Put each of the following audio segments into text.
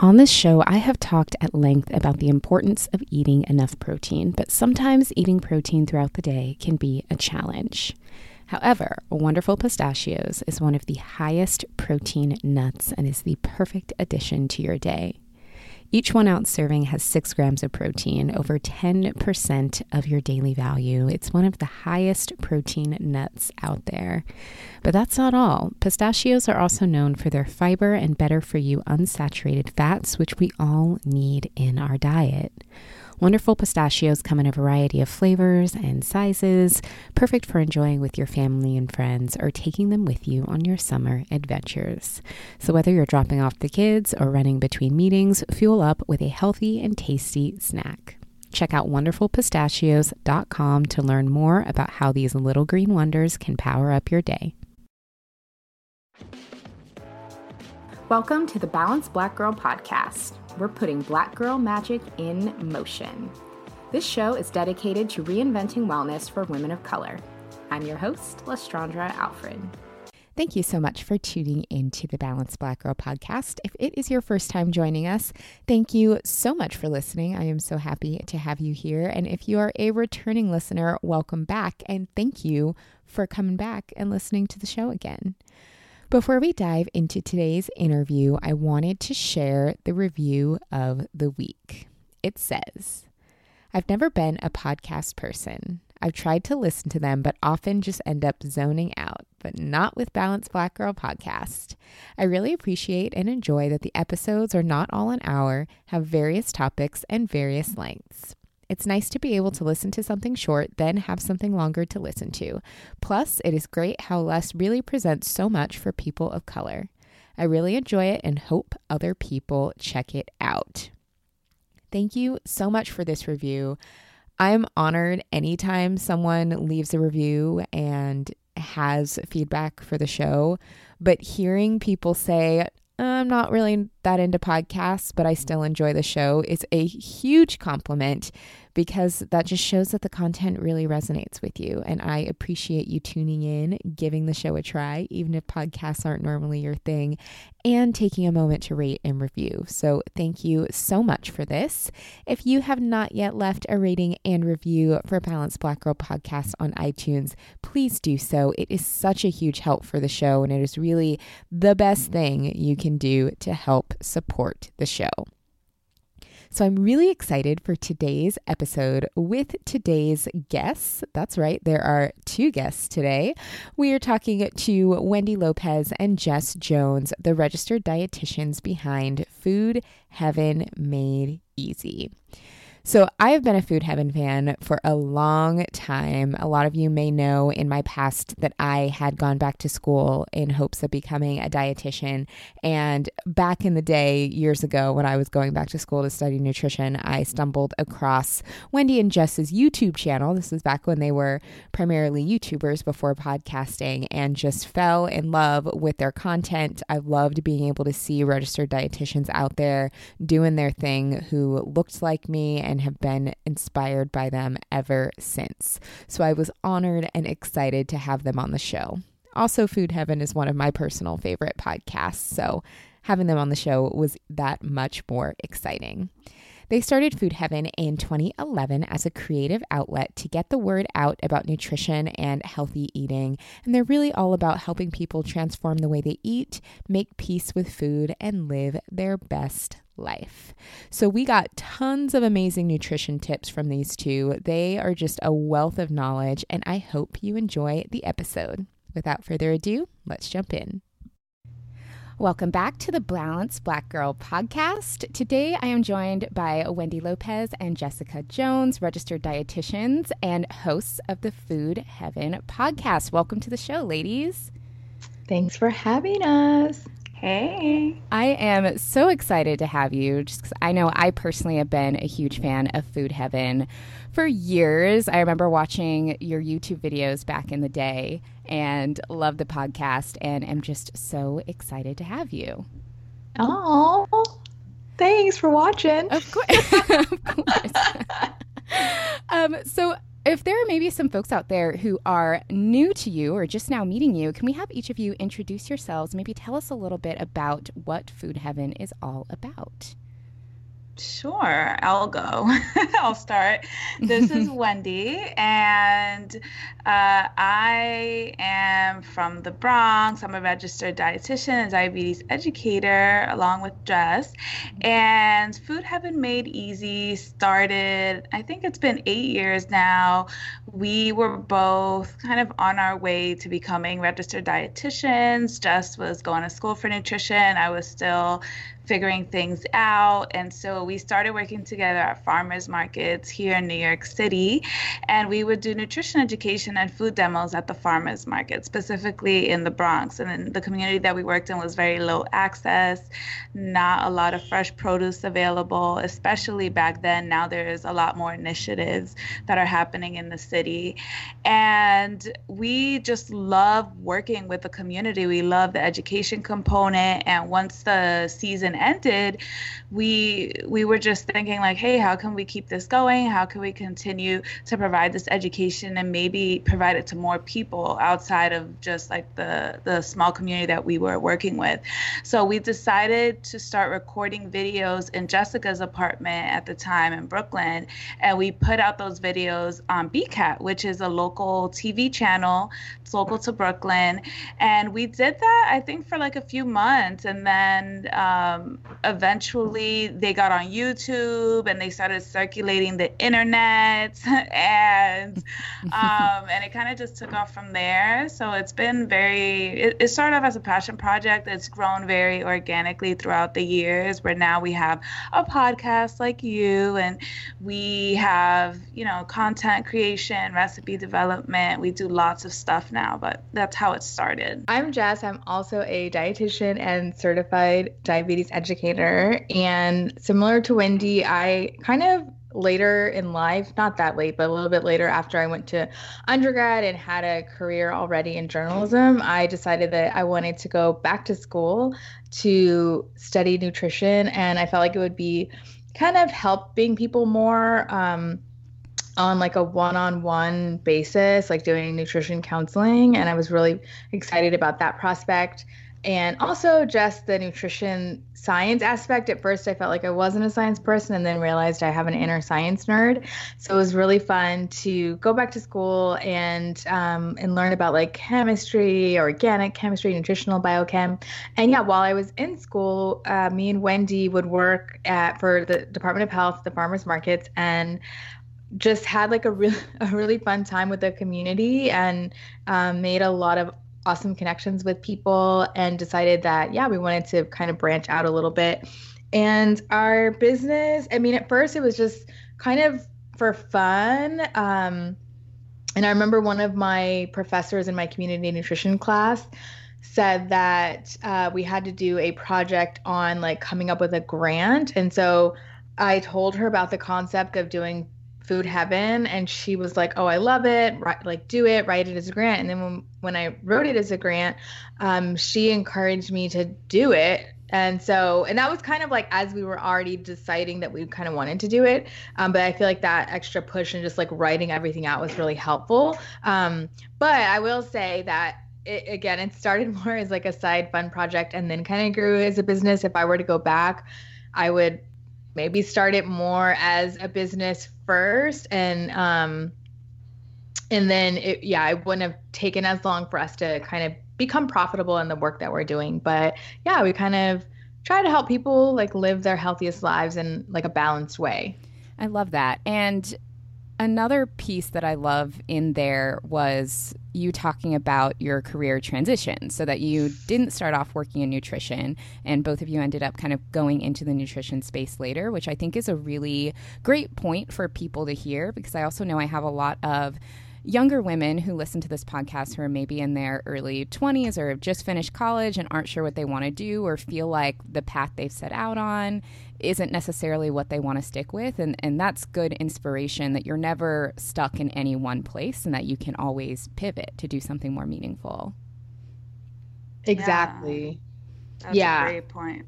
On this show, I have talked at length about the importance of eating enough protein, but sometimes eating protein throughout the day can be a challenge. However, Wonderful Pistachios is one of the highest protein nuts and is the perfect addition to your day. Each one ounce serving has six grams of protein, over 10% of your daily value. It's one of the highest protein nuts out there. But that's not all. Pistachios are also known for their fiber and better for you unsaturated fats, which we all need in our diet. Wonderful pistachios come in a variety of flavors and sizes, perfect for enjoying with your family and friends or taking them with you on your summer adventures. So, whether you're dropping off the kids or running between meetings, fuel up with a healthy and tasty snack. Check out wonderfulpistachios.com to learn more about how these little green wonders can power up your day. Welcome to the Balanced Black Girl podcast we're putting Black Girl Magic in motion. This show is dedicated to reinventing wellness for women of color. I'm your host, Lestraundra Alfred. Thank you so much for tuning into the Balanced Black Girl podcast. If it is your first time joining us, thank you so much for listening. I am so happy to have you here. And if you are a returning listener, welcome back. And thank you for coming back and listening to the show again. Before we dive into today's interview, I wanted to share the review of the week. It says, I've never been a podcast person. I've tried to listen to them, but often just end up zoning out, but not with Balanced Black Girl podcast. I really appreciate and enjoy that the episodes are not all an hour, have various topics and various lengths. It's nice to be able to listen to something short, then have something longer to listen to. Plus, it is great how Les really presents so much for people of color. I really enjoy it and hope other people check it out. Thank you so much for this review. I am honored anytime someone leaves a review and has feedback for the show, but hearing people say, I'm not really that into podcasts, but I still enjoy the show. It's a huge compliment because that just shows that the content really resonates with you. And I appreciate you tuning in, giving the show a try, even if podcasts aren't normally your thing, and taking a moment to rate and review. So thank you so much for this. If you have not yet left a rating and review for Balanced Black Girl podcast on iTunes, please do so. It is such a huge help for the show, and it is really the best thing you can do to help support the show. So I'm really excited for today's episode with today's guests. That's right, there are two guests today. We are talking to Wendy Lopez and Jess Jones, the registered dietitians behind Food Heaven Made Easy. So, I have been a Food Heaven fan for a long time. A lot of you may know in my past that I had gone back to school in hopes of becoming a dietitian. And back in the day, years ago, when I was going back to school to study nutrition, I stumbled across Wendy and Jess's YouTube channel. This was back when they were primarily YouTubers before podcasting and just fell in love with their content. I loved being able to see registered dietitians out there doing their thing who looked like me and and have been inspired by them ever since. So I was honored and excited to have them on the show. Also, Food Heaven is one of my personal favorite podcasts, so having them on the show was that much more exciting. They started Food Heaven in 2011 as a creative outlet to get the word out about nutrition and healthy eating. And they're really all about helping people transform the way they eat, make peace with food, and live their best life. So, we got tons of amazing nutrition tips from these two. They are just a wealth of knowledge, and I hope you enjoy the episode. Without further ado, let's jump in. Welcome back to the Balanced Black Girl podcast. Today I am joined by Wendy Lopez and Jessica Jones, registered dietitians and hosts of the Food Heaven podcast. Welcome to the show, ladies. Thanks for having us. Hey. I am so excited to have you just I know I personally have been a huge fan of Food Heaven for years. I remember watching your YouTube videos back in the day and love the podcast and am just so excited to have you. Oh, thanks for watching. Of course. of course. um, so if there are maybe some folks out there who are new to you or just now meeting you, can we have each of you introduce yourselves? Maybe tell us a little bit about what Food Heaven is all about. Sure, I'll go. I'll start. This is Wendy, and uh, I am from the Bronx. I'm a registered dietitian and diabetes educator, along with Jess. And Food Heaven Made Easy started, I think it's been eight years now. We were both kind of on our way to becoming registered dietitians. Jess was going to school for nutrition. I was still figuring things out. And so we started working together at farmers markets here in New York City. And we would do nutrition education and food demos at the farmers market, specifically in the Bronx. And the community that we worked in was very low access, not a lot of fresh produce available, especially back then. Now there is a lot more initiatives that are happening in the city. And we just love working with the community. We love the education component. And once the season ended, we we were just thinking like, hey, how can we keep this going? How can we continue to provide this education and maybe provide it to more people outside of just like the the small community that we were working with? So we decided to start recording videos in Jessica's apartment at the time in Brooklyn, and we put out those videos on BCAT, which is a local TV channel. It's local to Brooklyn, and we did that I think for like a few months, and then um, eventually they got on YouTube and they started circulating the internet, and um, and it kind of just took off from there. So it's been very. It, it started off as a passion project. It's grown very organically throughout the years. Where now we have a podcast like you, and we have you know content creation, recipe development. We do lots of stuff now, but that's how it started. I'm Jess. I'm also a dietitian and certified diabetes educator. And similar to Wendy, I kind of later in life, not that late, but a little bit later after I went to undergrad and had a career already in journalism, I decided that I wanted to go back to school to study nutrition. And I felt like it would be kind of helping people more. Um, on like a one-on-one basis like doing nutrition counseling and i was really excited about that prospect and also just the nutrition science aspect. At first i felt like i wasn't a science person and then realized i have an inner science nerd. So it was really fun to go back to school and um, and learn about like chemistry organic chemistry nutritional biochem. And yeah while i was in school uh, me and wendy would work at for the department of health the farmers markets and just had like a really a really fun time with the community and um, made a lot of awesome connections with people and decided that yeah we wanted to kind of branch out a little bit. And our business i mean at first it was just kind of for fun um, and i remember one of my professors in my community nutrition class said that uh, we had to do a project on like coming up with a grant. And so i told her about the concept of doing food heaven. And she was like oh i love it. Right, like do it write it as a grant. And then when, when i wrote it as a grant um, she encouraged me to do it. And so and that was kind of like as we were already deciding that we kind of wanted to do it um, but i feel like that extra push and just like writing everything out was really helpful. Um, but i will say that it, again it started more as like a side fun project and then kind of grew as a business. If i were to go back i would maybe start it more as a business first and um and then it, yeah it wouldn't have taken as long for us to kind of become profitable in the work that we're doing. But yeah we kind of try to help people like live their healthiest lives in like a balanced way. I love that. And another piece that I love in there was you talking about your career transition so that you didn't start off working in nutrition and both of you ended up kind of going into the nutrition space later, which I think is a really great point for people to hear because I also know I have a lot of younger women who listen to this podcast who are maybe in their early 20s or have just finished college and aren't sure what they want to do or feel like the path they've set out on isn't necessarily what they want to stick with and and that's good inspiration that you're never stuck in any one place and that you can always pivot to do something more meaningful. Exactly. Yeah, yeah. great point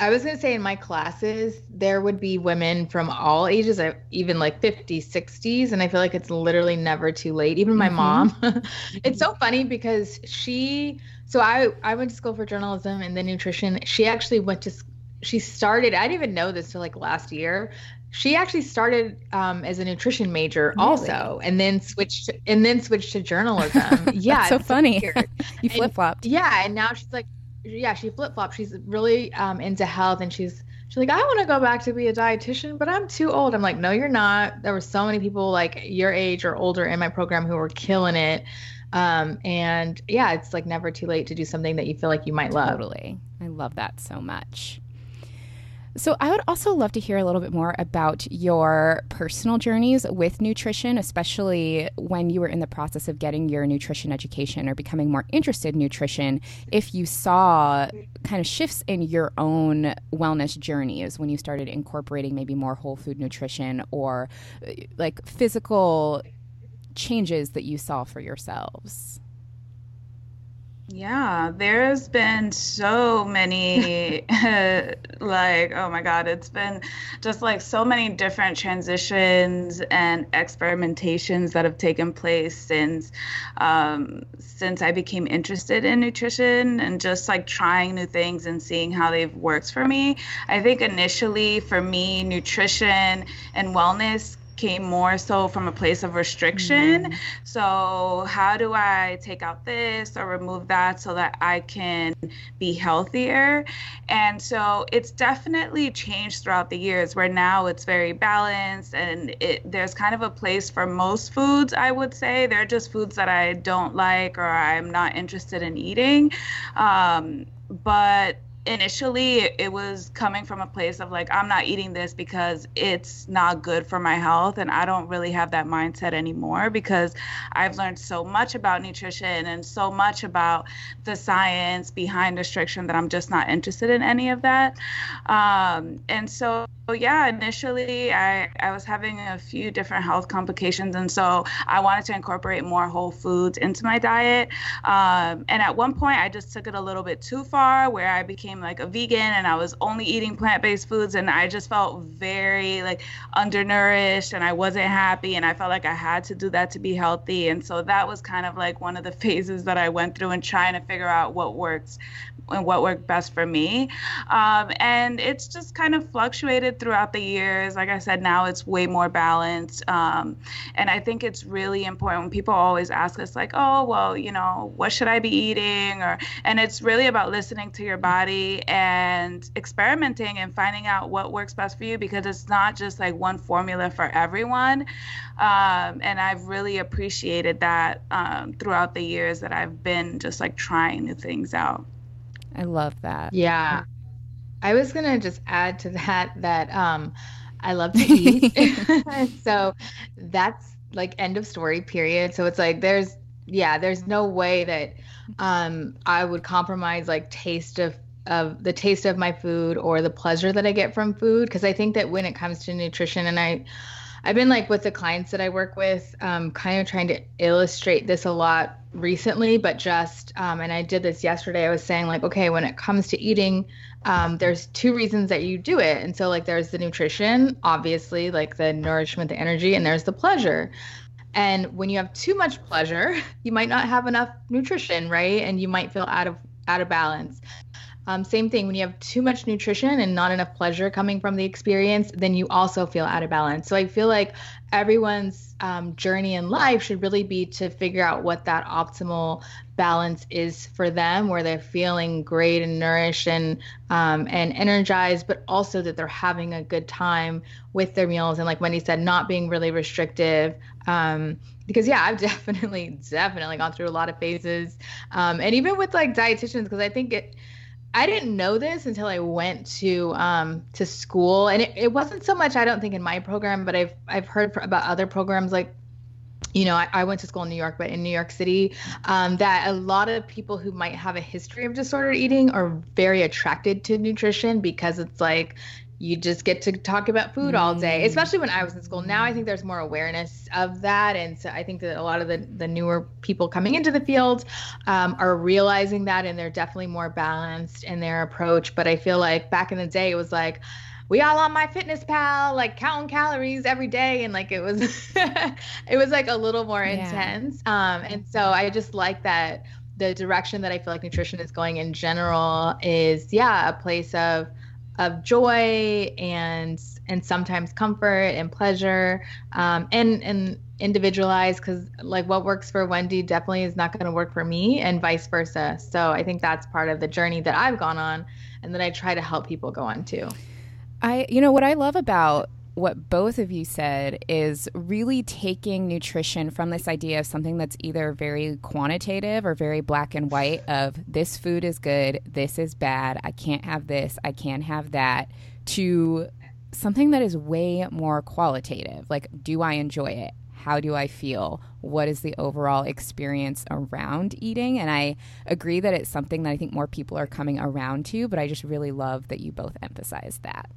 I was going to say in my classes, there would be women from all ages, uh, even like 50s, 60s. And I feel like it's literally never too late. Even my mm-hmm. mom. it's so funny because she, so I, I went to school for journalism and then nutrition. She actually went to, she started, I didn't even know this till like last year. She actually started um, as a nutrition major really? also, and then switched to, and then switched to journalism. yeah, so funny. you flip flopped. Yeah, and now she's like yeah, she flip flops. She's really um, into health, and she's she's like, I want to go back to be a dietitian, but I'm too old. I'm like, no, you're not. There were so many people like your age or older in my program who were killing it. Um, and yeah, it's like never too late to do something that you feel like you might love. Totally, I love that so much. So, I would also love to hear a little bit more about your personal journeys with nutrition, especially when you were in the process of getting your nutrition education or becoming more interested in nutrition. If you saw kind of shifts in your own wellness journeys when you started incorporating maybe more whole food nutrition or like physical changes that you saw for yourselves. Yeah, there's been so many, like, oh my God, it's been just like so many different transitions and experimentations that have taken place since um, since I became interested in nutrition and just like trying new things and seeing how they've worked for me. I think initially for me, nutrition and wellness came more so from a place of restriction. Mm-hmm. So, how do I take out this or remove that so that I can be healthier? And so, it's definitely changed throughout the years where now it's very balanced and it, there's kind of a place for most foods, I would say. They're just foods that I don't like or I'm not interested in eating. Um, but initially it was coming from a place of like i'm not eating this because it's not good for my health and i don't really have that mindset anymore because i've learned so much about nutrition and so much about the science behind restriction that i'm just not interested in any of that. Um, and so yeah initially I, I was having a few different health complications and so i wanted to incorporate more whole foods into my diet um, and at one point i just took it a little bit too far where i became became like a vegan and I was only eating plant-based foods and I just felt very like undernourished and I wasn't happy and I felt like I had to do that to be healthy and so that was kind of like one of the phases that I went through and trying to figure out what works and what worked best for me. Um, and it's just kind of fluctuated throughout the years. Like I said, now it's way more balanced. Um, and I think it's really important when people always ask us, like, oh, well, you know, what should I be eating? Or, and it's really about listening to your body and experimenting and finding out what works best for you because it's not just like one formula for everyone. Um, and I've really appreciated that um, throughout the years that I've been just like trying new things out. I love that. Yeah. I was going to just add to that that um I love to eat. so that's like end of story period. So it's like there's yeah, there's no way that um I would compromise like taste of of the taste of my food or the pleasure that I get from food because I think that when it comes to nutrition and I I've been like with the clients that I work with, um, kind of trying to illustrate this a lot recently, but just, um, and I did this yesterday. I was saying, like, okay, when it comes to eating, um, there's two reasons that you do it. And so, like, there's the nutrition, obviously, like the nourishment, the energy, and there's the pleasure. And when you have too much pleasure, you might not have enough nutrition, right? And you might feel out of out of balance. Um, same thing when you have too much nutrition and not enough pleasure coming from the experience then you also feel out of balance. So i feel like everyone's um, journey in life should really be to figure out what that optimal balance is for them where they're feeling great and nourished and um, and energized but also that they're having a good time with their meals. And like wendy said not being really restrictive um, because yeah i've definitely definitely gone through a lot of phases. Um, and even with like dietitians because i think it I didn't know this until I went to um, to school, and it, it wasn't so much I don't think in my program, but I've I've heard about other programs like you know, I, I, went to school in New York, but in New York City, um, that a lot of people who might have a history of disordered eating are very attracted to nutrition because it's like you just get to talk about food all day, mm. especially when I was in school. Now I think there's more awareness of that. And so I think that a lot of the, the newer people coming into the field um, are realizing that and they're definitely more balanced in their approach. But I feel like back in the day, it was like, we all on my fitness pal like counting calories every day. And like it was, it was like a little more yeah. intense. Um, and so I just like that the direction that I feel like nutrition is going in general is, yeah, a place of, of joy and and sometimes comfort and pleasure um, and and individualized because like what works for wendy definitely is not going to work for me and vice versa. So i think that's part of the journey that i've gone on and that i try to help people go on too. I you know what i love about what both of you said is really taking nutrition from this idea of something that's either very quantitative or very black and white of this food is good, this is bad, I can't have this, I can't have that, to something that is way more qualitative. Like, do I enjoy it? How do I feel? What is the overall experience around eating? And I agree that it's something that I think more people are coming around to, but I just really love that you both emphasize that.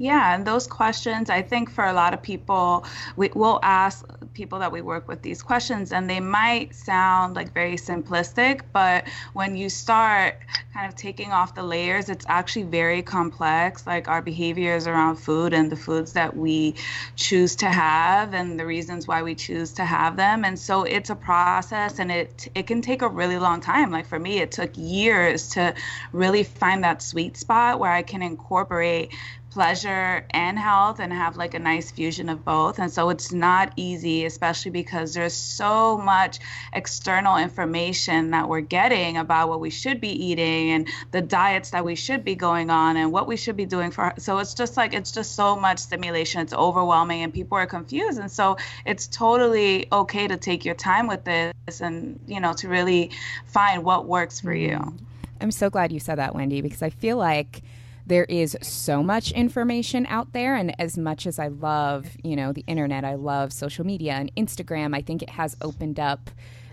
Yeah, and those questions, I think for a lot of people, we will ask people that we work with these questions, and they might sound like very simplistic, but when you start kind of taking off the layers, it's actually very complex. Like our behaviors around food and the foods that we choose to have, and the reasons why we choose to have them. And so it's a process, and it it can take a really long time. Like for me, it took years to really find that sweet spot where I can incorporate pleasure and health and have like a nice fusion of both. And so it's not easy, especially because there's so much external information that we're getting about what we should be eating and the diets that we should be going on and what we should be doing for. So it's just like, it's just so much stimulation. It's overwhelming and people are confused. And so it's totally okay to take your time with this and, you know, to really find what works for you. Mm-hmm. I'm so glad you said that, Wendy, because I feel like there is so much information out there and as much as i love you know the internet i love social media and instagram i think it has opened up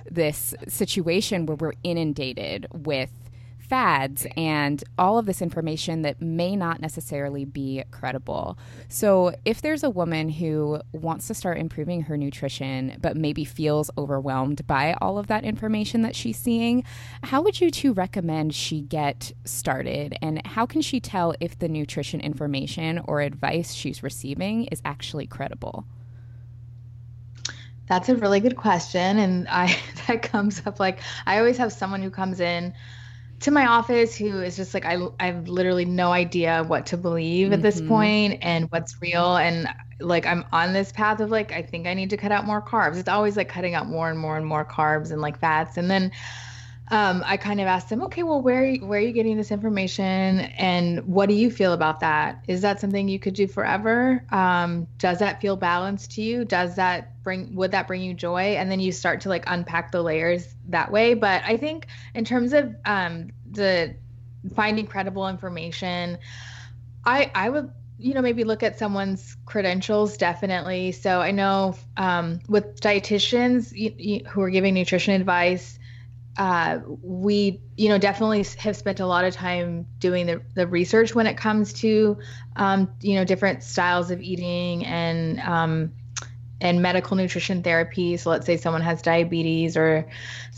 this situation where we're inundated with fads and all of this information that may not necessarily be credible. So, if there's a woman who wants to start improving her nutrition but maybe feels overwhelmed by all of that information that she's seeing, how would you two recommend she get started? And how can she tell if the nutrition information or advice she's receiving is actually credible? That's a really good question. And I that comes up like I always have someone who comes in to my office who is just like I I have literally no idea what to believe at this mm-hmm. point and what's real and like I'm on this path of like I think I need to cut out more carbs. It's always like cutting out more and more and more carbs and like fats and then um, I kind of asked them, okay, well, where where are you getting this information, and what do you feel about that? Is that something you could do forever? Um, does that feel balanced to you? Does that bring would that bring you joy? And then you start to like unpack the layers that way. But I think in terms of um, the finding credible information, I I would you know maybe look at someone's credentials definitely. So I know um, with dietitians you, you, who are giving nutrition advice uh, we you know definitely have spent a lot of time doing the, the research when it comes to um, you know different styles of eating and um, and medical nutrition therapy. So let's say someone has diabetes or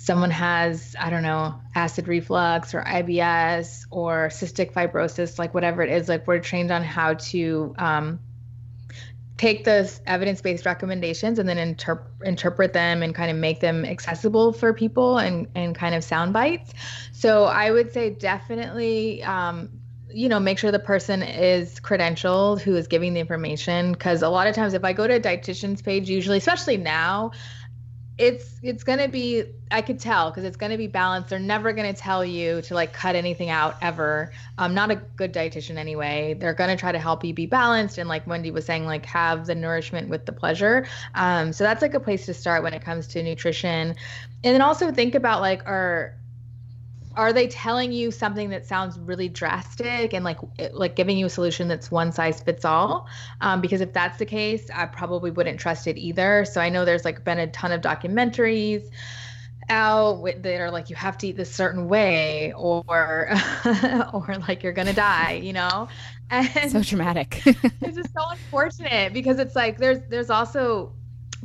someone has i don't know acid reflux or ibs or cystic fibrosis like whatever it is like we're trained on how to um, take those evidence-based recommendations and then interp- interpret them and kind of make them accessible for people and and kind of sound bites. So I would say definitely um, you know make sure the person is credentialed who is giving the information because a lot of times if i go to a dietitian's page usually especially now it's it's going to be i could tell because it's going to be balanced. They're never going to tell you to like cut anything out ever. I'm not a good dietitian anyway. They're going to try to help you be balanced and like wendy was saying like have the nourishment with the pleasure. Um, so that's like a place to start when it comes to nutrition. And then also think about like our are they telling you something that sounds really drastic and like like giving you a solution that's one size fits all? Um, because if that's the case i probably wouldn't trust it either. So i know there's like been a ton of documentaries out that are like you have to eat this certain way or or like you're gonna die you know? And so dramatic it's just so unfortunate because it's like there's there's also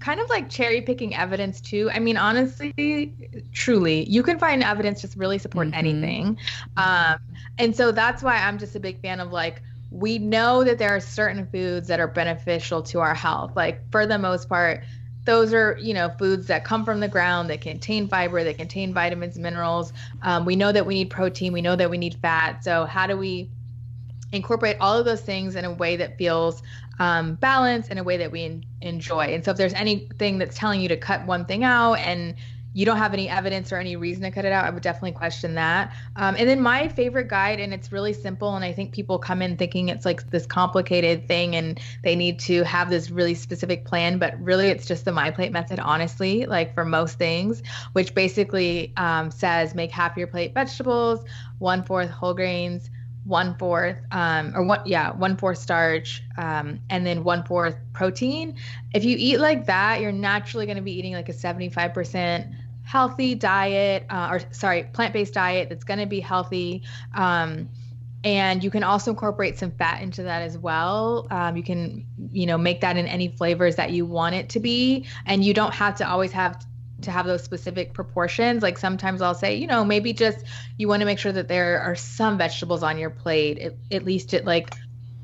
kind of like cherry picking evidence too. I mean, honestly, truly, you can find evidence just really support mm-hmm. anything. Um, and so that's why I'm just a big fan of like, we know that there are certain foods that are beneficial to our health. Like, for the most part, those are you know foods that come from the ground that contain fiber that contain vitamins minerals um, we know that we need protein we know that we need fat so how do we incorporate all of those things in a way that feels um, balance in a way that we en- enjoy. And so if there's anything that's telling you to cut one thing out and you don't have any evidence or any reason to cut it out, I would definitely question that. Um, and then my favorite guide, and it's really simple, and I think people come in thinking it's like this complicated thing and they need to have this really specific plan, but really it's just the My Plate method, honestly, like for most things, which basically um, says make half your plate vegetables, one fourth whole grains, one fourth um, or one yeah one fourth starch um, and then one fourth protein. If you eat like that you're naturally going to be eating like a 75% healthy diet uh, or sorry plant-based diet that's going to be healthy. Um, and you can also incorporate some fat into that as well. Um, you can you know make that in any flavors that you want it to be. And you don't have to always have to have those specific proportions. Like sometimes I'll say, you know, maybe just you want to make sure that there are some vegetables on your plate, at, at least at like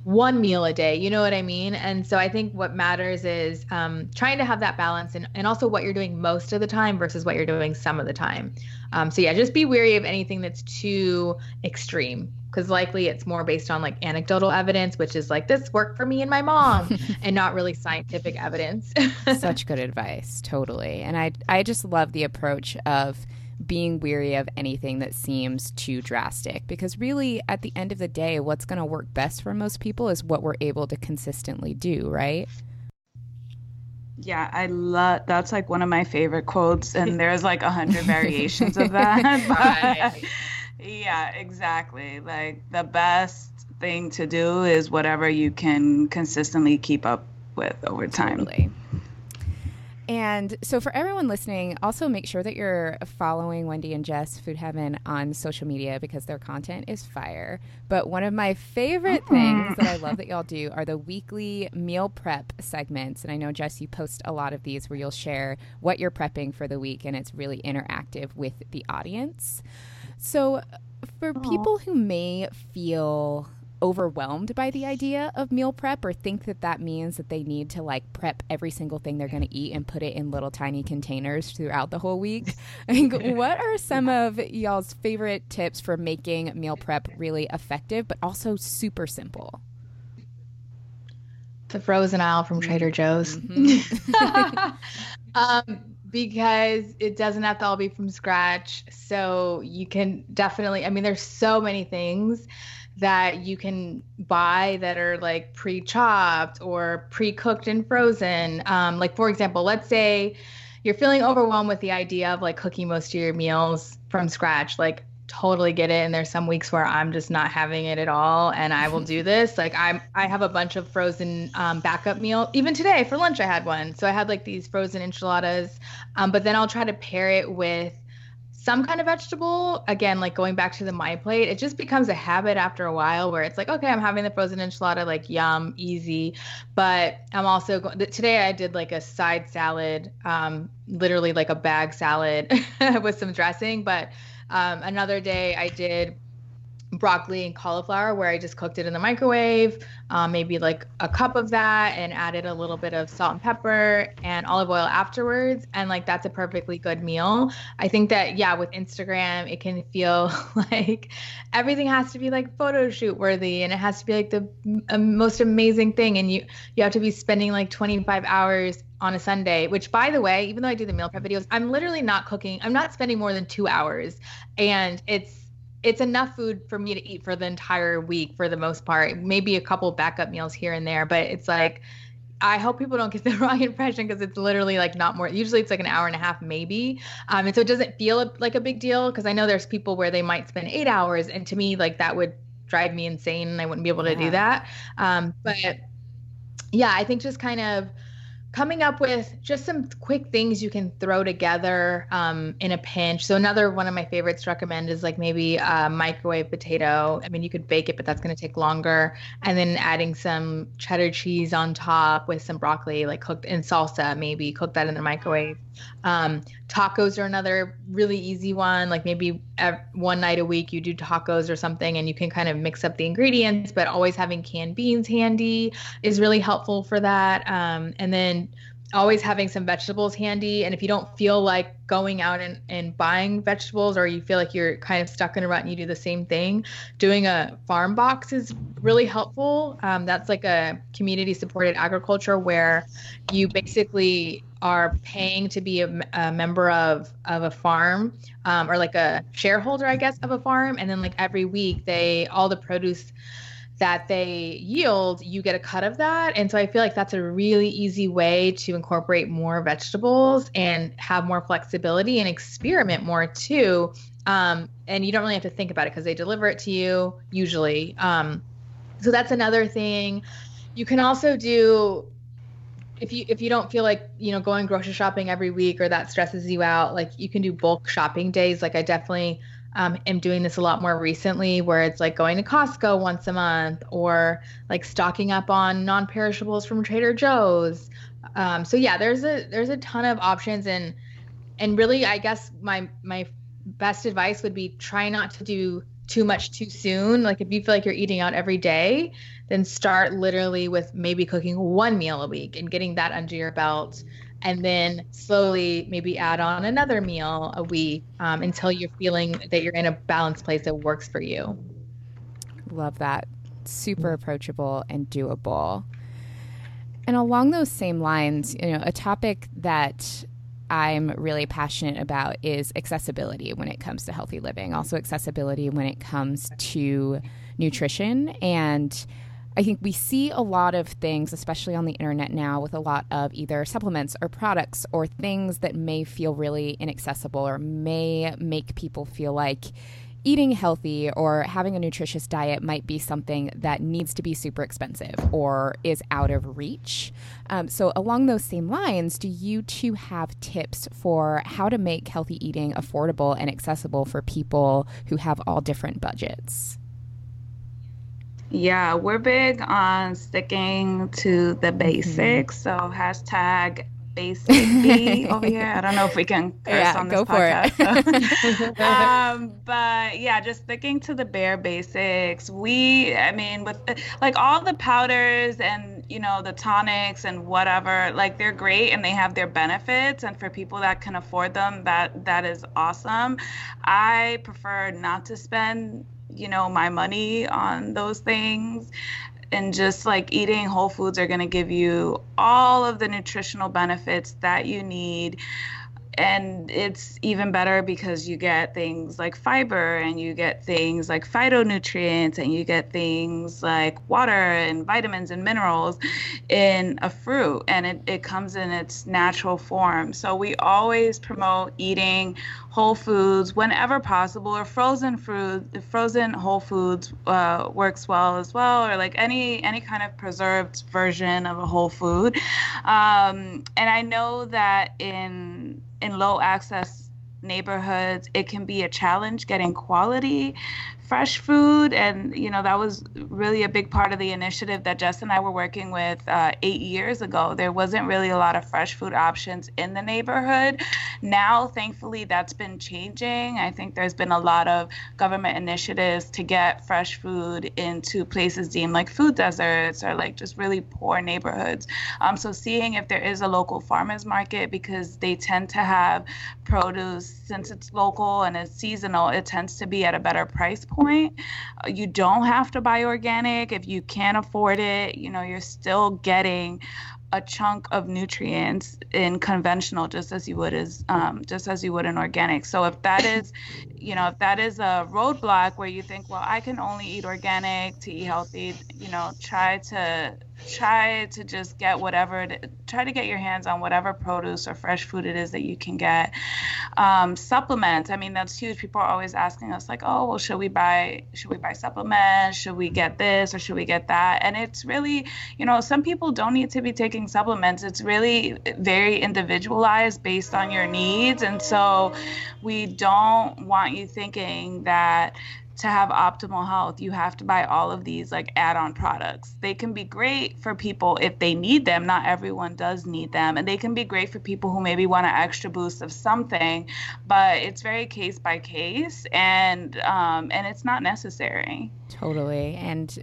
one meal a day. You know what I mean? And so I think what matters is um, trying to have that balance and, and also what you're doing most of the time versus what you're doing some of the time. Um, so yeah, just be wary of anything that's too extreme because likely it's more based on like anecdotal evidence, which is like this worked for me and my mom, and not really scientific evidence. Such good advice, totally. And I I just love the approach of being weary of anything that seems too drastic because really at the end of the day what's going to work best for most people is what we're able to consistently do right yeah i love that's like one of my favorite quotes and there's like a hundred variations of that yeah, exactly. Like the best thing to do is whatever you can consistently keep up with over time. Totally. And so, for everyone listening, also make sure that you're following Wendy and Jess Food Heaven on social media because their content is fire. But one of my favorite things that I love that y'all do are the weekly meal prep segments. And I know, Jess, you post a lot of these where you'll share what you're prepping for the week, and it's really interactive with the audience. So, for Aww. people who may feel overwhelmed by the idea of meal prep or think that that means that they need to like prep every single thing they're going to eat and put it in little tiny containers throughout the whole week. like, what are some of y'all's favorite tips for making meal prep really effective but also super simple? The frozen aisle from Trader Joe's. Mm-hmm. um, because it doesn't have to all be from scratch. So you can definitely, I mean, there's so many things that you can buy that are like pre chopped or pre cooked and frozen. Um, like, for example, let's say you're feeling overwhelmed with the idea of like cooking most of your meals from scratch. Like, totally get it. And there's some weeks where i'm just not having it at all. And i will do this. Like i'm i have a bunch of frozen um, backup meal even today for lunch i had one. So i had like these frozen enchiladas. Um, but then i'll try to pair it with some kind of vegetable. Again like going back to the my plate it just becomes a habit after a while where it's like okay i'm having the frozen enchilada like yum easy. But i'm also going today i did like a side salad um, literally like a bag salad with some dressing. But um, another day I did broccoli and cauliflower where I just cooked it in the microwave, um, maybe like a cup of that, and added a little bit of salt and pepper and olive oil afterwards. And like that's a perfectly good meal. I think that, yeah, with Instagram, it can feel like everything has to be like photo shoot worthy and it has to be like the most amazing thing. And you, you have to be spending like 25 hours on a Sunday, which by the way, even though I do the meal prep videos, I'm literally not cooking. I'm not spending more than two hours. And it's it's enough food for me to eat for the entire week for the most part. Maybe a couple backup meals here and there, but it's like I hope people don't get the wrong impression because it's literally like not more. Usually it's like an hour and a half, maybe. Um, and so it doesn't feel like a big deal because I know there's people where they might spend eight hours, and to me, like that would drive me insane, and I wouldn't be able to yeah. do that. Um, but yeah, I think just kind of coming up with just some quick things you can throw together um, in a pinch. So another one of my favorites to recommend is like maybe a microwave potato. I mean, you could bake it, but that's going to take longer. And then adding some cheddar cheese on top with some broccoli, like cooked in salsa, maybe cook that in the microwave. Um, tacos are another really easy one. Like maybe one night a week you do tacos or something, and you can kind of mix up the ingredients. But always having canned beans handy is really helpful for that. Um, and then always having some vegetables handy. And if you don't feel like going out and, and buying vegetables or you feel like you're kind of stuck in a rut and you do the same thing, doing a farm box is really helpful. Um, that's like a community supported agriculture where you basically are paying to be a, a member of of a farm um, or like a shareholder i guess of a farm and then like every week they all the produce that they yield you get a cut of that. And so i feel like that's a really easy way to incorporate more vegetables and have more flexibility and experiment more too. Um, and you don't really have to think about it because they deliver it to you usually. Um, so that's another thing. You can also do if you if you don't feel like you know going grocery shopping every week or that stresses you out like you can do bulk shopping days. Like i definitely um, am doing this a lot more recently where it's like going to costco once a month or like stocking up on non-perishables from trader joe's. Um, so yeah there's a there's a ton of options and and really i guess my my best advice would be try not to do too much too soon. Like if you feel like you're eating out every day then start literally with maybe cooking one meal a week and getting that under your belt and then slowly maybe add on another meal a week um, until you're feeling that you're in a balanced place that works for you. Love that. Super approachable and doable. And along those same lines you know a topic that I'm really passionate about is accessibility when it comes to healthy living, also accessibility when it comes to nutrition. And I think we see a lot of things, especially on the internet now, with a lot of either supplements or products or things that may feel really inaccessible or may make people feel like eating healthy or having a nutritious diet might be something that needs to be super expensive or is out of reach. Um, so, along those same lines, do you two have tips for how to make healthy eating affordable and accessible for people who have all different budgets? Yeah, we're big on sticking to the mm-hmm. basics. Mm-hmm. So hashtag basic B over here. I don't know if we can curse yeah, on this go podcast. For it. um, but yeah, just sticking to the bare basics. We, I mean, with like all the powders and you know the tonics and whatever, like they're great and they have their benefits. And for people that can afford them, that that is awesome. I prefer not to spend you know my money on those things. And just like eating whole foods are going to give you all of the nutritional benefits that you need and it's even better because you get things like fiber and you get things like phytonutrients and you get things like water and vitamins and minerals in a fruit. And it, it comes in its natural form. So we always promote eating whole foods whenever possible. Or frozen fruit frozen whole foods uh, works well as well. Or like any any kind of preserved version of a whole food. Um, and i know that in in low access neighborhoods, it can be a challenge getting quality fresh food. And, you know, that was really a big part of the initiative that Jess and I were working with uh, eight years ago. There wasn't really a lot of fresh food options in the neighborhood. Now, thankfully, that's been changing. I think there's been a lot of government initiatives to get fresh food into places deemed like food deserts or like just really poor neighborhoods. Um, so, seeing if there is a local farmers market because they tend to have produce since it's local and it's seasonal, it tends to be at a better price point. Uh, you don't have to buy organic if you can't afford it. You know, you're still getting a chunk of nutrients in conventional just as you would as um, just as you would in organic so if that is you know if that is a roadblock where you think well i can only eat organic to eat healthy you know try to try to just get whatever try to get your hands on whatever produce or fresh food it is that you can get. Um, supplements i mean that's huge. People are always asking us like oh well should we buy should we buy supplements? Should we get this or should we get that? And it's really you know some people don't need to be taking supplements. It's really very individualized based on your needs. And so we don't want you thinking that to have optimal health, you have to buy all of these like add on products. They can be great for people if they need them. Not everyone does need them. And they can be great for people who maybe want an extra boost of something, but it's very case by case and um, and it's not necessary. Totally. And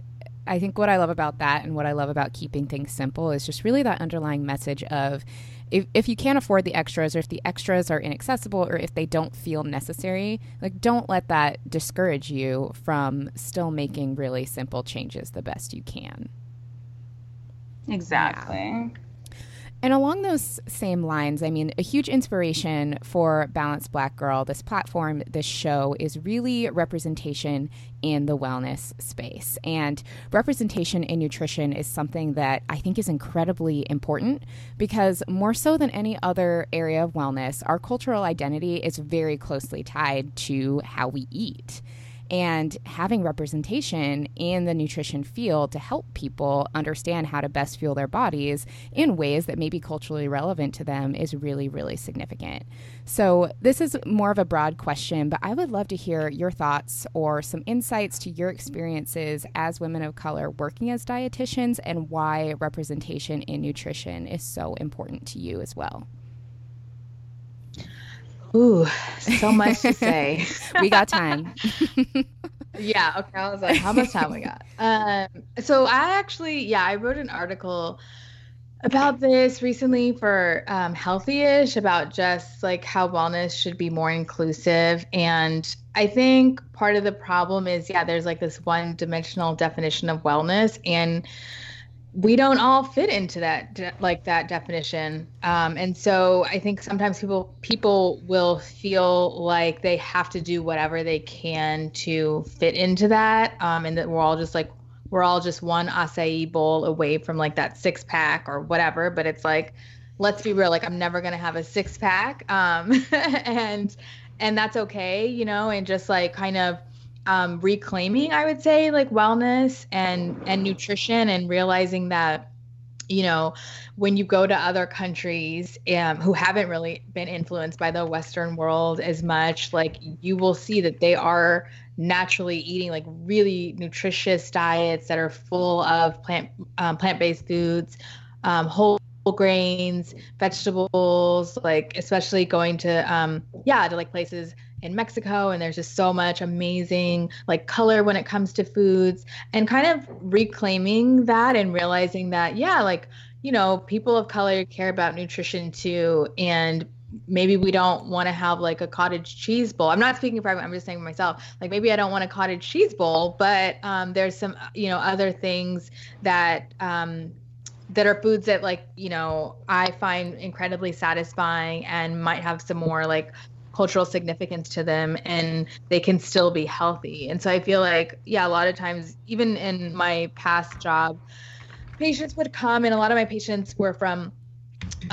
I think what I love about that and what I love about keeping things simple is just really that underlying message of if, if you can't afford the extras or if the extras are inaccessible or if they don't feel necessary, like don't let that discourage you from still making really simple changes the best you can. Exactly. Yeah. And along those same lines, I mean, a huge inspiration for Balanced Black Girl, this platform, this show, is really representation in the wellness space. And representation in nutrition is something that I think is incredibly important because, more so than any other area of wellness, our cultural identity is very closely tied to how we eat and having representation in the nutrition field to help people understand how to best fuel their bodies in ways that may be culturally relevant to them is really, really significant. So, this is more of a broad question, but I would love to hear your thoughts or some insights to your experiences as women of color working as dietitians and why representation in nutrition is so important to you as well. Ooh, so much to say. we got time. yeah. Okay. I was like, how much time we got? Um, so I actually, yeah, I wrote an article about this recently for um, Healthyish about just like how wellness should be more inclusive. And I think part of the problem is, yeah, there's like this one dimensional definition of wellness. And we don't all fit into that de- like that definition. Um, and so i think sometimes people people will feel like they have to do whatever they can to fit into that um, and that we're all just like we're all just one acai bowl away from like that six pack or whatever. But it's like let's be real like i'm never going to have a six pack um, and and that's okay you know and just like kind of um, reclaiming, I would say, like wellness and and nutrition, and realizing that you know when you go to other countries um, who haven't really been influenced by the western world as much like you will see that they are naturally eating like really nutritious diets that are full of plant um, plant-based foods um, whole grains vegetables like especially going to um yeah to like places in Mexico and there's just so much amazing like color when it comes to foods and kind of reclaiming that and realizing that yeah like you know people of color care about nutrition too and maybe we don't want to have like a cottage cheese bowl. I'm not speaking for everyone. I'm just saying for myself. Like maybe I don't want a cottage cheese bowl, but um, there's some you know other things that um, that are foods that like you know I find incredibly satisfying and might have some more like cultural significance to them and they can still be healthy. And so I feel like, yeah, a lot of times, even in my past job, patients would come, and a lot of my patients were from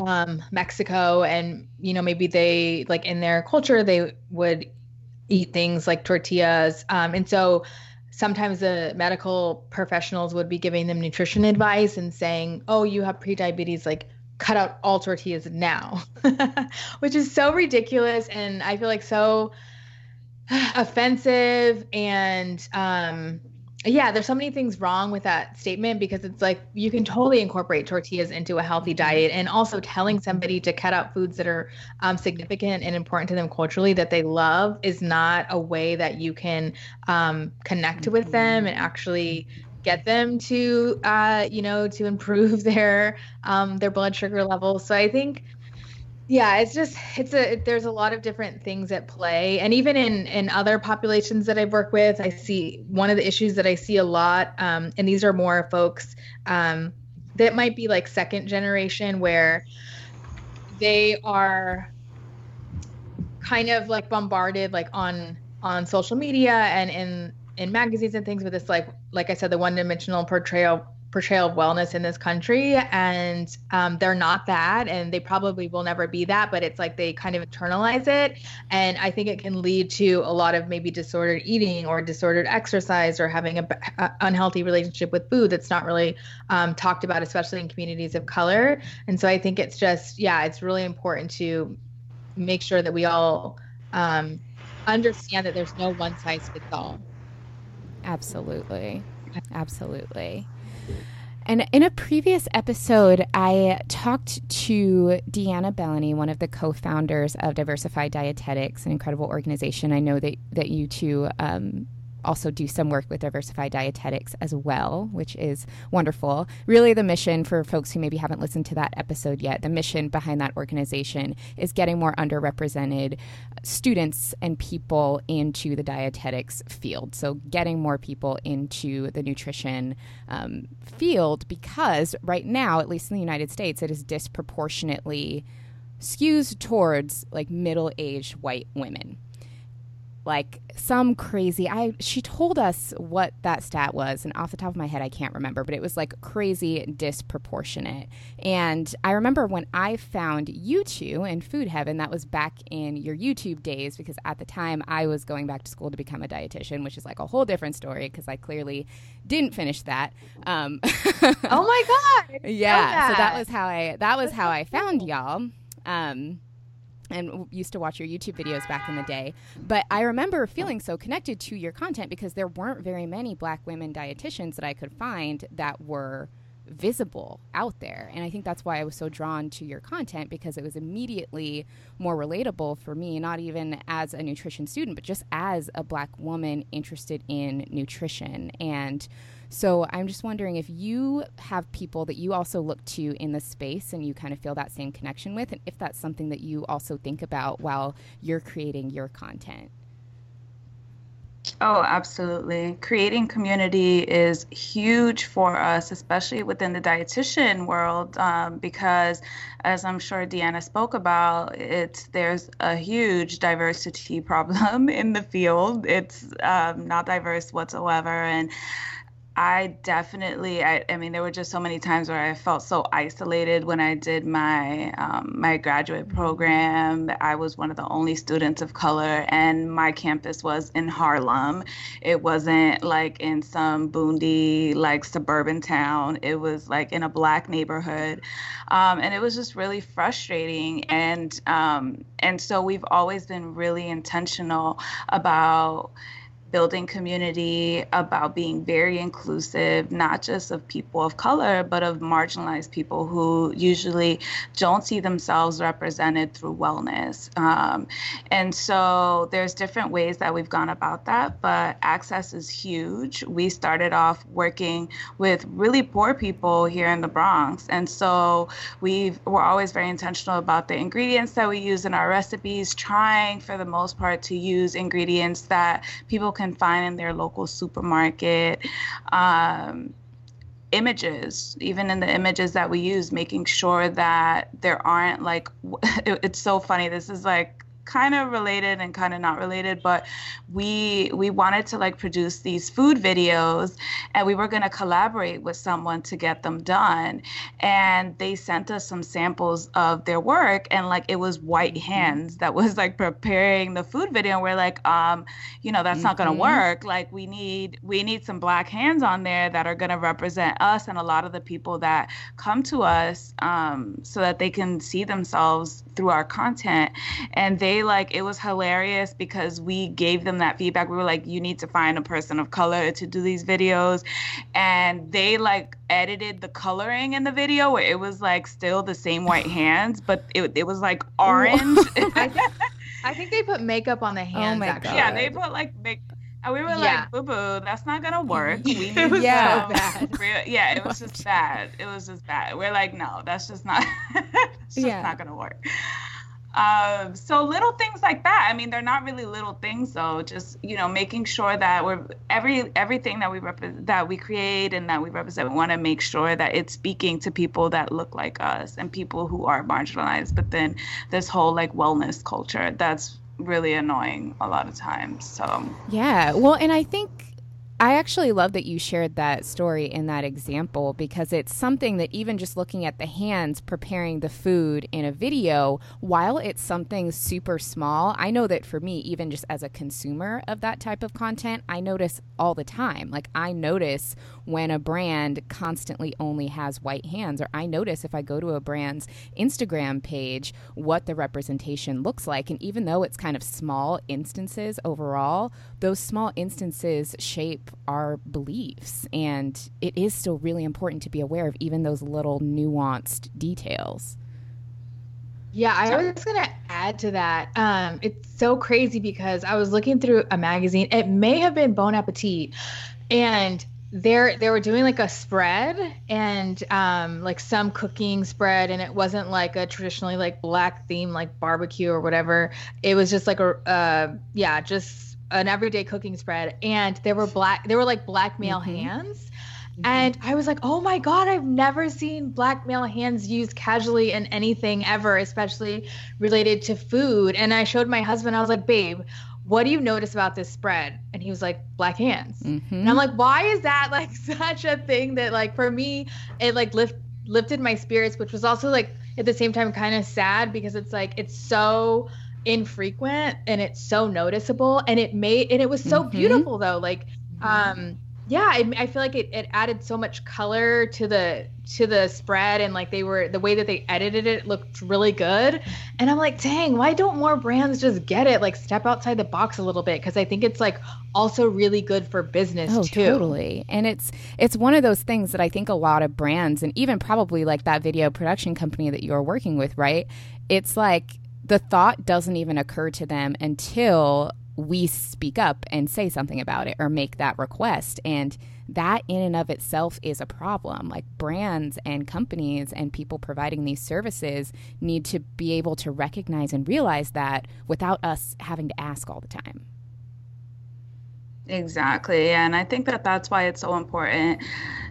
um, Mexico, and you know, maybe they like in their culture, they would eat things like tortillas. Um, and so sometimes the medical professionals would be giving them nutrition advice and saying, oh, you have prediabetes, like cut out all tortillas now, which is so ridiculous and I feel like so offensive and um yeah, there's so many things wrong with that statement because it's like you can totally incorporate tortillas into a healthy diet, and also telling somebody to cut out foods that are um, significant and important to them culturally that they love is not a way that you can um, connect with them and actually get them to, uh, you know, to improve their um, their blood sugar levels. So I think yeah it's just it's a there's a lot of different things at play and even in in other populations that i've worked with i see one of the issues that i see a lot um, and these are more folks um, that might be like second generation where they are kind of like bombarded like on on social media and in in magazines and things with this like like i said the one dimensional portrayal portrayal of wellness in this country. And um, they're not that and they probably will never be that but it's like they kind of internalize it. And i think it can lead to a lot of maybe disordered eating or disordered exercise or having a, unhealthy relationship with food that's not really um, talked about especially in communities of color. And so i think it's just yeah it's really important to make sure that we all um, understand that there's no one size fits all absolutely absolutely and in a previous episode, I talked to Deanna Bellany, one of the co-founders of Diversified Dietetics, an incredible organization. I know that that you two um, also do some work with Diversified Dietetics as well, which is wonderful. Really, the mission for folks who maybe haven't listened to that episode yet, the mission behind that organization is getting more underrepresented students and people into the dietetics field. So, getting more people into the nutrition um, field because right now, at least in the United States, it is disproportionately skews towards like middle aged white women like some crazy i she told us what that stat was and off the top of my head i can't remember but it was like crazy disproportionate. And i remember when i found you two in food heaven that was back in your youtube days because at the time i was going back to school to become a dietitian which is like a whole different story because i clearly didn't finish that um, oh my god! Yeah that. so that. was how i that was how i found y'all. Um, and used to watch your YouTube videos back in the day. But I remember feeling so connected to your content because there weren't very many black women dietitians that I could find that were visible out there. And I think that's why I was so drawn to your content because it was immediately more relatable for me, not even as a nutrition student, but just as a black woman interested in nutrition. And so I'm just wondering if you have people that you also look to in the space and you kind of feel that same connection with, and if that's something that you also think about while you're creating your content. Oh, absolutely. Creating community is huge for us, especially within the dietitian world, um, because as I'm sure Deanna spoke about, it's there's a huge diversity problem in the field. It's um, not diverse whatsoever, and I definitely, I, I mean, there were just so many times where I felt so isolated when I did my um, my graduate program. I was one of the only students of color, and my campus was in Harlem. It wasn't like in some boondy, like suburban town. It was like in a black neighborhood, um, and it was just really frustrating. And um, and so we've always been really intentional about building community, about being very inclusive, not just of people of color, but of marginalized people who usually don't see themselves represented through wellness. Um, and so there's different ways that we've gone about that, but access is huge. We started off working with really poor people here in the Bronx. And so we we're always very intentional about the ingredients that we use in our recipes, trying for the most part to use ingredients that people can can find in their local supermarket. Um, images, even in the images that we use, making sure that there aren't like, it, it's so funny. This is like kind of related and kind of not related but we we wanted to like produce these food videos and we were going to collaborate with someone to get them done and they sent us some samples of their work and like it was white mm-hmm. hands that was like preparing the food video and we're like um you know that's mm-hmm. not going to work like we need we need some black hands on there that are going to represent us and a lot of the people that come to us um so that they can see themselves through our content and they like it was hilarious because we gave them that feedback. We were like you need to find a person of color to do these videos and they like edited the coloring in the video where it was like still the same white hands but it, it was like orange. I, think, I think they put makeup on the oh hands oh my actually. yeah they put like make and we were yeah. like, boo boo, that's not gonna work. We need it was yeah. so bad. Real, yeah, it was just bad. It was just bad. We're like, no, that's just not it's just yeah. not gonna work. Um, so little things like that. I mean, they're not really little things though. Just you know, making sure that we're every everything that we rep- that we create and that we represent, we want to make sure that it's speaking to people that look like us and people who are marginalized. But then this whole like wellness culture that's really annoying a lot of times. So yeah, well, and I think I actually love that you shared that story in that example because it's something that even just looking at the hands preparing the food in a video, while it's something super small, I know that for me, even just as a consumer of that type of content, I notice all the time. Like, I notice when a brand constantly only has white hands, or I notice if I go to a brand's Instagram page what the representation looks like. And even though it's kind of small instances overall, those small instances shape our beliefs. And it is still really important to be aware of even those little nuanced details. Yeah, I was going to add to that. Um, it's so crazy because I was looking through a magazine. It may have been Bon Appetit, and they're they were doing like a spread and um, like some cooking spread, and it wasn't like a traditionally like black theme like barbecue or whatever. It was just like a uh, yeah, just an everyday cooking spread and there were black there were like black male mm-hmm. hands mm-hmm. and i was like oh my god i've never seen black male hands used casually in anything ever especially related to food and i showed my husband i was like babe what do you notice about this spread? And he was like black hands. Mm-hmm. and i'm like why is that like such a thing that like for me it like lift lifted my spirits which was also like at the same time kind of sad because it's like it's so infrequent and it's so noticeable. And it made and it was so mm-hmm. beautiful though. Like um yeah I, I feel like it, it added so much color to the to the spread and like they were the way that they edited it looked really good. And i'm like dang why don't more brands just get it? Like step outside the box a little bit because i think it's like also really good for business oh, too. totally. And it's it's one of those things that i think a lot of brands and even probably like that video production company that you're working with right? It's like the thought doesn't even occur to them until we speak up and say something about it or make that request. And that in and of itself is a problem. Like brands and companies and people providing these services need to be able to recognize and realize that without us having to ask all the time. Exactly. And I think that that's why it's so important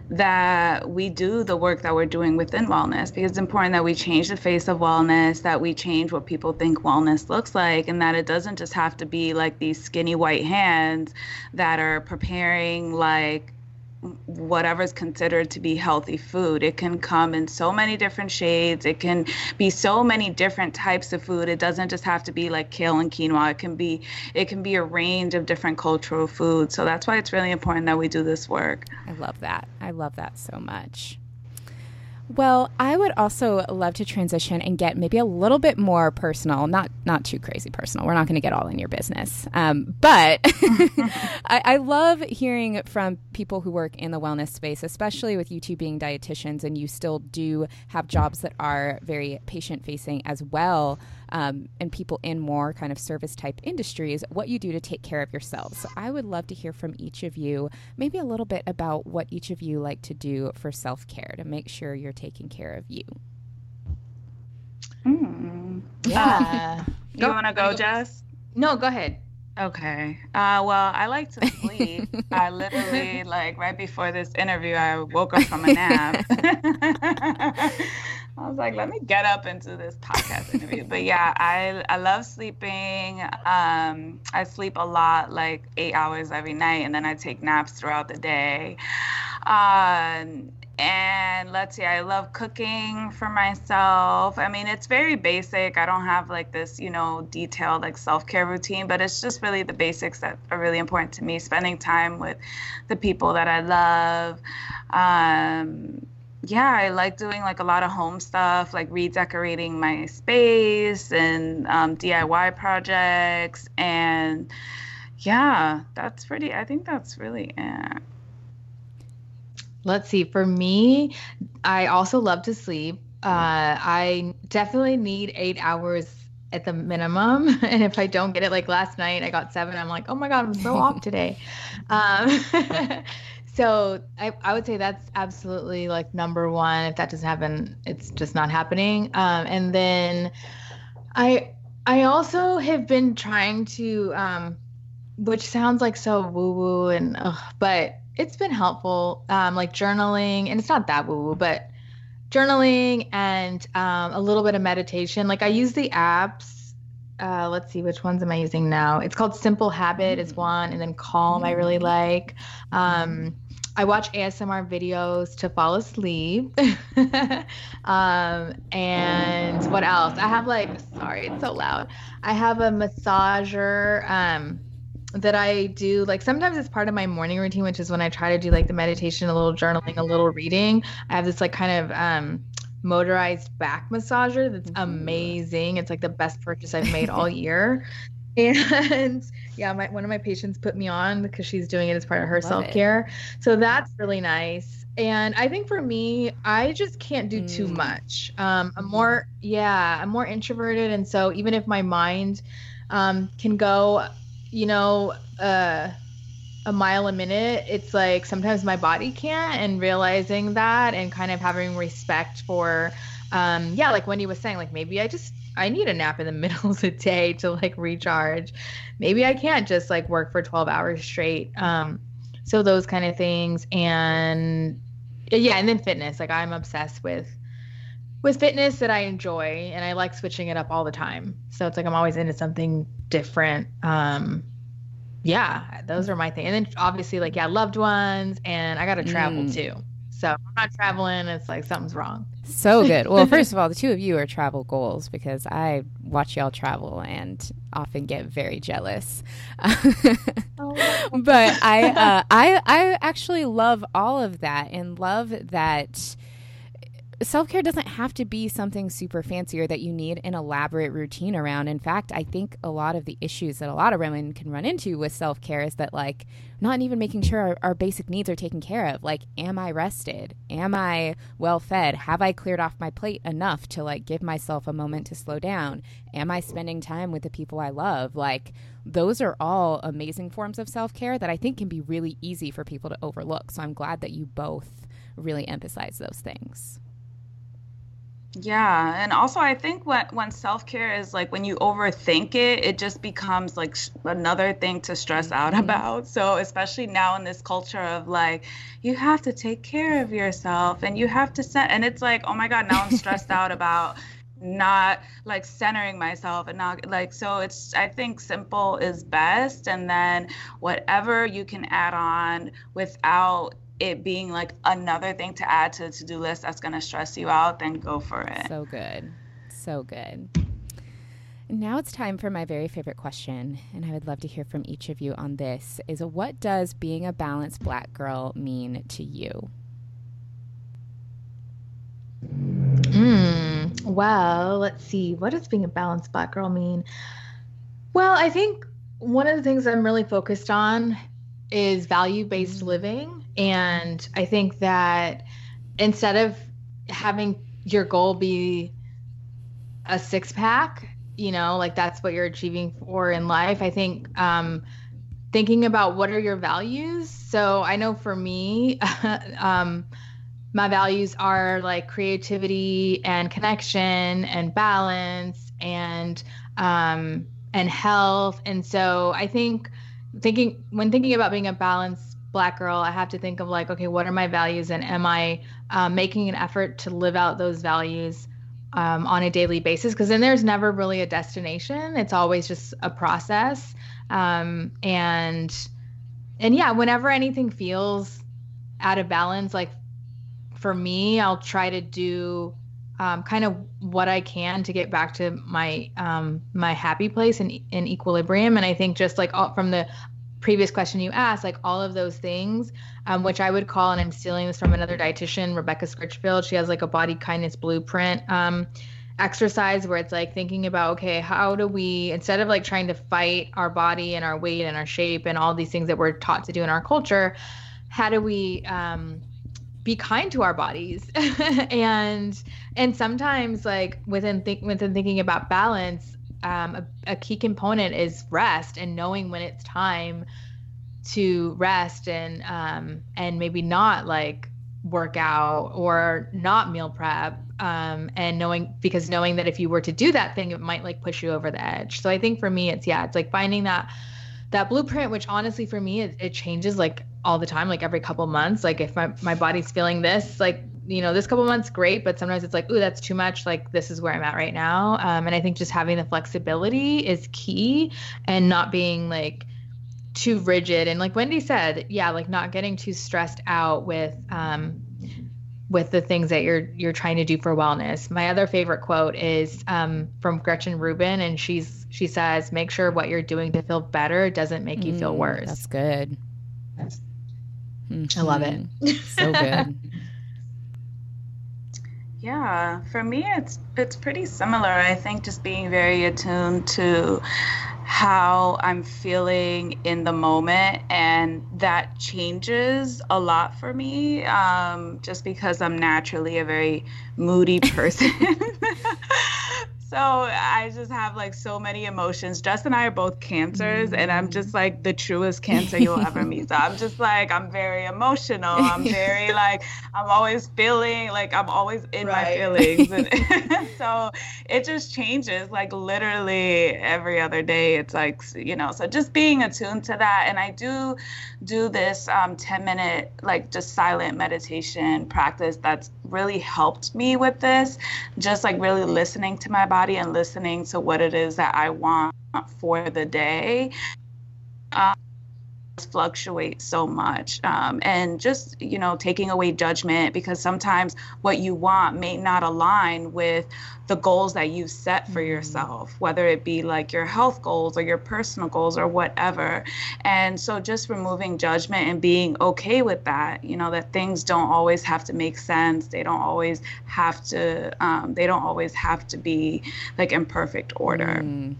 that we do the work that we're doing within wellness because it's important that we change the face of wellness, that we change what people think wellness looks like, and that it doesn't just have to be like these skinny white hands that are preparing like whatever's considered to be healthy food. It can come in so many different shades. It can be so many different types of food. It doesn't just have to be like kale and quinoa. It can be it can be a range of different cultural foods. So that's why it's really important that we do this work. I love that. I love that so much. Well, I would also love to transition and get maybe a little bit more personal, not not too crazy personal. We're not going to get all in your business, um, but I, I, love hearing from people who work in the wellness space, especially with you two being dietitians, and you still do have jobs that are very patient facing as well um, and people in more kind of service type industries, what you do to take care of yourselves. So I would love to hear from each of you, maybe a little bit about what each of you like to do for self care to make sure you're taking care of you. Mm. Yeah. you want to go, Jess? No, go ahead. Okay. Uh, well, I like to sleep. I literally, like, right before this interview, I woke up from a nap. I was like, let me get up into this podcast interview. but yeah, I I love sleeping. Um, I sleep a lot, like eight hours every night, and then I take naps throughout the day. Um, and let's see, I love cooking for myself. I mean, it's very basic. I don't have like this, you know, detailed like self care routine, but it's just really the basics that are really important to me. Spending time with the people that I love. Um, yeah, I like doing like a lot of home stuff, like redecorating my space and um, DIY projects. And yeah, that's pretty, I think that's really it. Let's see. For me, I also love to sleep. Uh, I definitely need eight hours at the minimum. And if I don't get it, like last night, I got seven. I'm like, oh my God, I'm so off today. Um, so I, I would say that's absolutely like number one. If that doesn't happen, it's just not happening. Um, and then I I also have been trying to, um, which sounds like so woo woo and, ugh, but it's been helpful, um, like journaling, and it's not that woo woo, but journaling and um, a little bit of meditation. Like I use the apps. Uh, let's see, which ones am I using now? It's called Simple Habit is one, and then Calm I really like. Um, I watch ASMR videos to fall asleep. um, and what else? I have like, sorry, it's so loud. I have a massager um, that I do. Like sometimes it's part of my morning routine, which is when I try to do like the meditation, a little journaling, a little reading. I have this like kind of um, motorized back massager that's amazing. It's like the best purchase I've made all year. And yeah, my one of my patients put me on because she's doing it as part of her self care. So that's really nice. And I think for me, I just can't do too Mm. much. Um, I'm more, yeah, I'm more introverted, and so even if my mind um, can go, you know, uh, a mile a minute, it's like sometimes my body can't. And realizing that, and kind of having respect for, um, yeah, like Wendy was saying, like maybe I just I need a nap in the middle of the day to like recharge. Maybe I can't just like work for 12 hours straight. Um, so those kind of things and yeah, and then fitness. Like I'm obsessed with with fitness that I enjoy and I like switching it up all the time. So it's like I'm always into something different. Um yeah, those are my thing. And then obviously like yeah, loved ones and I got to travel Mm. too. So I'm not traveling, it's like something's wrong. So good. Well, first of all, the two of you are travel goals because I watch y'all travel and often get very jealous. but I, uh, I, I actually love all of that and love that self care doesn't have to be something super fancy or that you need an elaborate routine around. In fact, I think a lot of the issues that a lot of women can run into with self care is that, like, not even making sure our, our basic needs are taken care of. Like, am I rested? Am I well fed? Have I cleared off my plate enough to, like, give myself a moment to slow down? Am I spending time with the people I love? Like, those are all amazing forms of self care that I think can be really easy for people to overlook. So I'm glad that you both really emphasize those things. Yeah, and also I think when when self-care is like when you overthink it, it just becomes like sh- another thing to stress out mm-hmm. about. So especially now in this culture of like you have to take care of yourself and you have to set and it's like, "Oh my God, now I'm stressed out about not like centering myself and not like so it's I think simple is best and then whatever you can add on without it being like another thing to add to the to-do list that's going to stress you out then go for it So good. So good. Now it's time for my very favorite question, and I would love to hear from each of you on this is what does being a balanced black girl mean to you? Mm, well, let's see. What does being a balanced black girl mean? Well, I think one of the things I'm really focused on is value based living. And I think that instead of having your goal be a six pack, you know, like that's what you're achieving for in life, I think um, thinking about what are your values. So I know for me, um, my values are like creativity and connection and balance and um, and health. And so I think thinking when thinking about being a balanced black girl, I have to think of like, okay, what are my values and am I um, making an effort to live out those values um, on a daily basis? Because then there's never really a destination. It's always just a process. Um, and and yeah whenever anything feels out of balance like for me i'll try to do um, kind of what i can to get back to my um, my happy place and in equilibrium. And i think just like all, from the previous question you asked like all of those things um, which i would call and i'm stealing this from another dietitian rebecca scritchfield. She has like a body kindness blueprint um, exercise where it's like thinking about okay how do we instead of like trying to fight our body and our weight and our shape and all these things that we're taught to do in our culture how do we um, be kind to our bodies? And and sometimes like within think within thinking about balance um, a, a key component is rest and knowing when it's time to rest and um, and maybe not like work out or not meal prep um, and knowing because knowing that if you were to do that thing it might like push you over the edge. So i think for me it's yeah it's like finding that that blueprint which honestly for me it, it changes like all the time like every couple months. Like if my, my body's feeling this like you know this couple months great but sometimes it's like ooh that's too much like this is where i'm at right now um, and i think just having the flexibility is key and not being like too rigid and like wendy said yeah like not getting too stressed out with um with the things that you're you're trying to do for wellness my other favorite quote is um, from gretchen rubin and she's she says make sure what you're doing to feel better doesn't make you feel Mm, worse That's good. i love it. So good. Yeah, for me it's it's pretty similar. I think just being very attuned to how I'm feeling in the moment and that changes a lot for me um, just because I'm naturally a very moody person. so I just have like so many emotions. Jess and I are both cancers and I'm just like the truest cancer you'll ever meet. So I'm just like I'm very emotional. I'm very like I'm always feeling like I'm always in my feelings and so it just changes like literally every other day it's like you know so just being attuned to that and i do do this um, 10 minute like just silent meditation practice that's really helped me with this just like really listening to my body and listening to what it is that i want for the day. Um, fluctuate so much. Um, and just you know taking away judgment because sometimes what you want may not align with the goals that you set for yourself whether it be like your health goals or your personal goals or whatever. And so just removing judgment and being okay with that you know that things don't always have to make sense. They don't always have to um, they don't always have to be like in perfect order. Mm.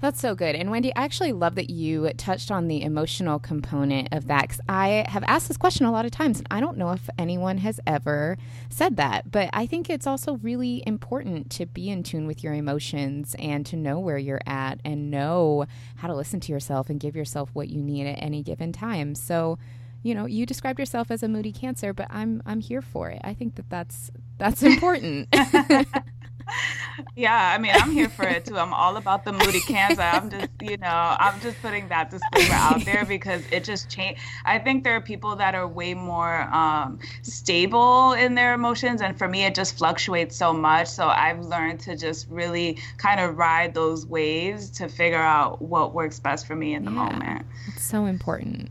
That's so good. And Wendy, I actually love that you touched on the emotional component of that because I have asked this question a lot of times and I don't know if anyone has ever said that. But I think it's also really important to be in tune with your emotions and to know where you're at and know how to listen to yourself and give yourself what you need at any given time. So, you know, you described yourself as a moody cancer, but I'm I'm here for it. I think that that's that's important. Yeah, I mean, I'm here for it too. I'm all about the moody cancer. I'm just, you know, I'm just putting that disclaimer out there because it just change. I think there are people that are way more um, stable in their emotions, and for me, it just fluctuates so much. So I've learned to just really kind of ride those waves to figure out what works best for me in the Yeah. moment. It's so important.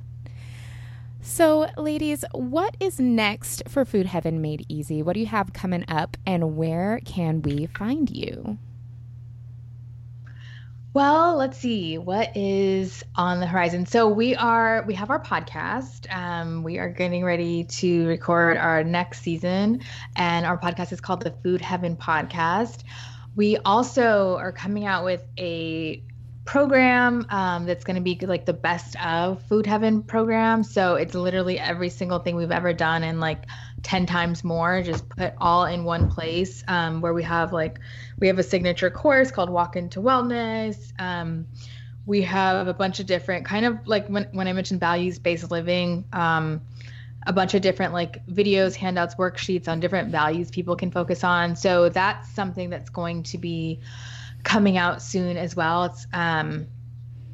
So, ladies, what is next for Food Heaven Made Easy? What do you have coming up, and where can we find you? Well, let's see what is on the horizon. So we are we have our podcast. Um, we are getting ready to record our next season, and our podcast is called the Food Heaven Podcast. We also are coming out with a program um, that's going to be like the best of Food Heaven program. So it's literally every single thing we've ever done and like 10 times more, just put all in one place um, where we have like, we have a signature course called Walk into Wellness. Um, we have a bunch of different kind of like when, when I mentioned values based living, um, a bunch of different like videos, handouts, worksheets on different values people can focus on. So that's something that's going to be coming out soon as well. It's um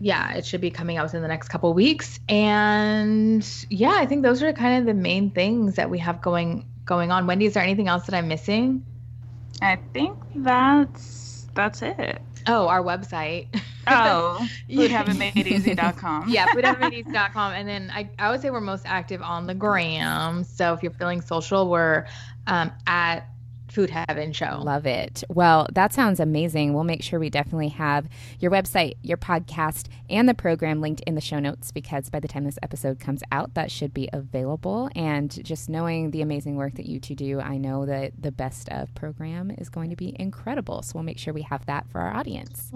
yeah, it should be coming out within the next couple weeks. And yeah, I think those are kind of the main things that we have going going on. Wendy, is there anything else that I'm missing? I think that's that's it. Oh, our website. Oh, foodheavenmadeeasy.com. yeah, foodheavenmadeeasy.com. And then I, I would say we're most active on the gram. So if you're feeling social, we're um, at Food Heaven Show. Love it. Well, that sounds amazing. We'll make sure we definitely have your website, your podcast, and the program linked in the show notes because by the time this episode comes out, that should be available. And just knowing the amazing work that you two do, I know that the best of program is going to be incredible. So we'll make sure we have that for our audience.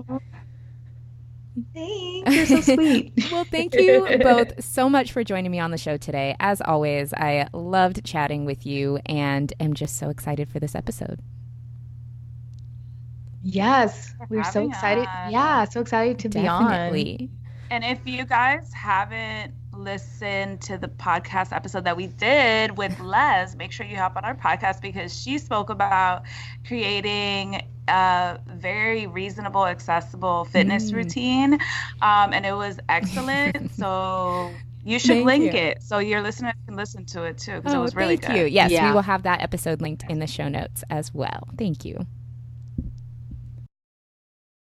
Thanks. You're so sweet. well, thank you both so much for joining me on the show today. As always, I loved chatting with you and am just so excited for this episode. Yes, we're so excited. On. Yeah, so excited to Definitely. be on. And if you guys haven't listened to the podcast episode that we did with Les, make sure you hop on our podcast because she spoke about creating a very reasonable, accessible fitness mm. routine. Um, and it was excellent. so you should thank link you. it so your listeners can listen to it too because oh, it was really thank good. you. Yes, yeah. we will have that episode linked in the show notes as well. Thank you.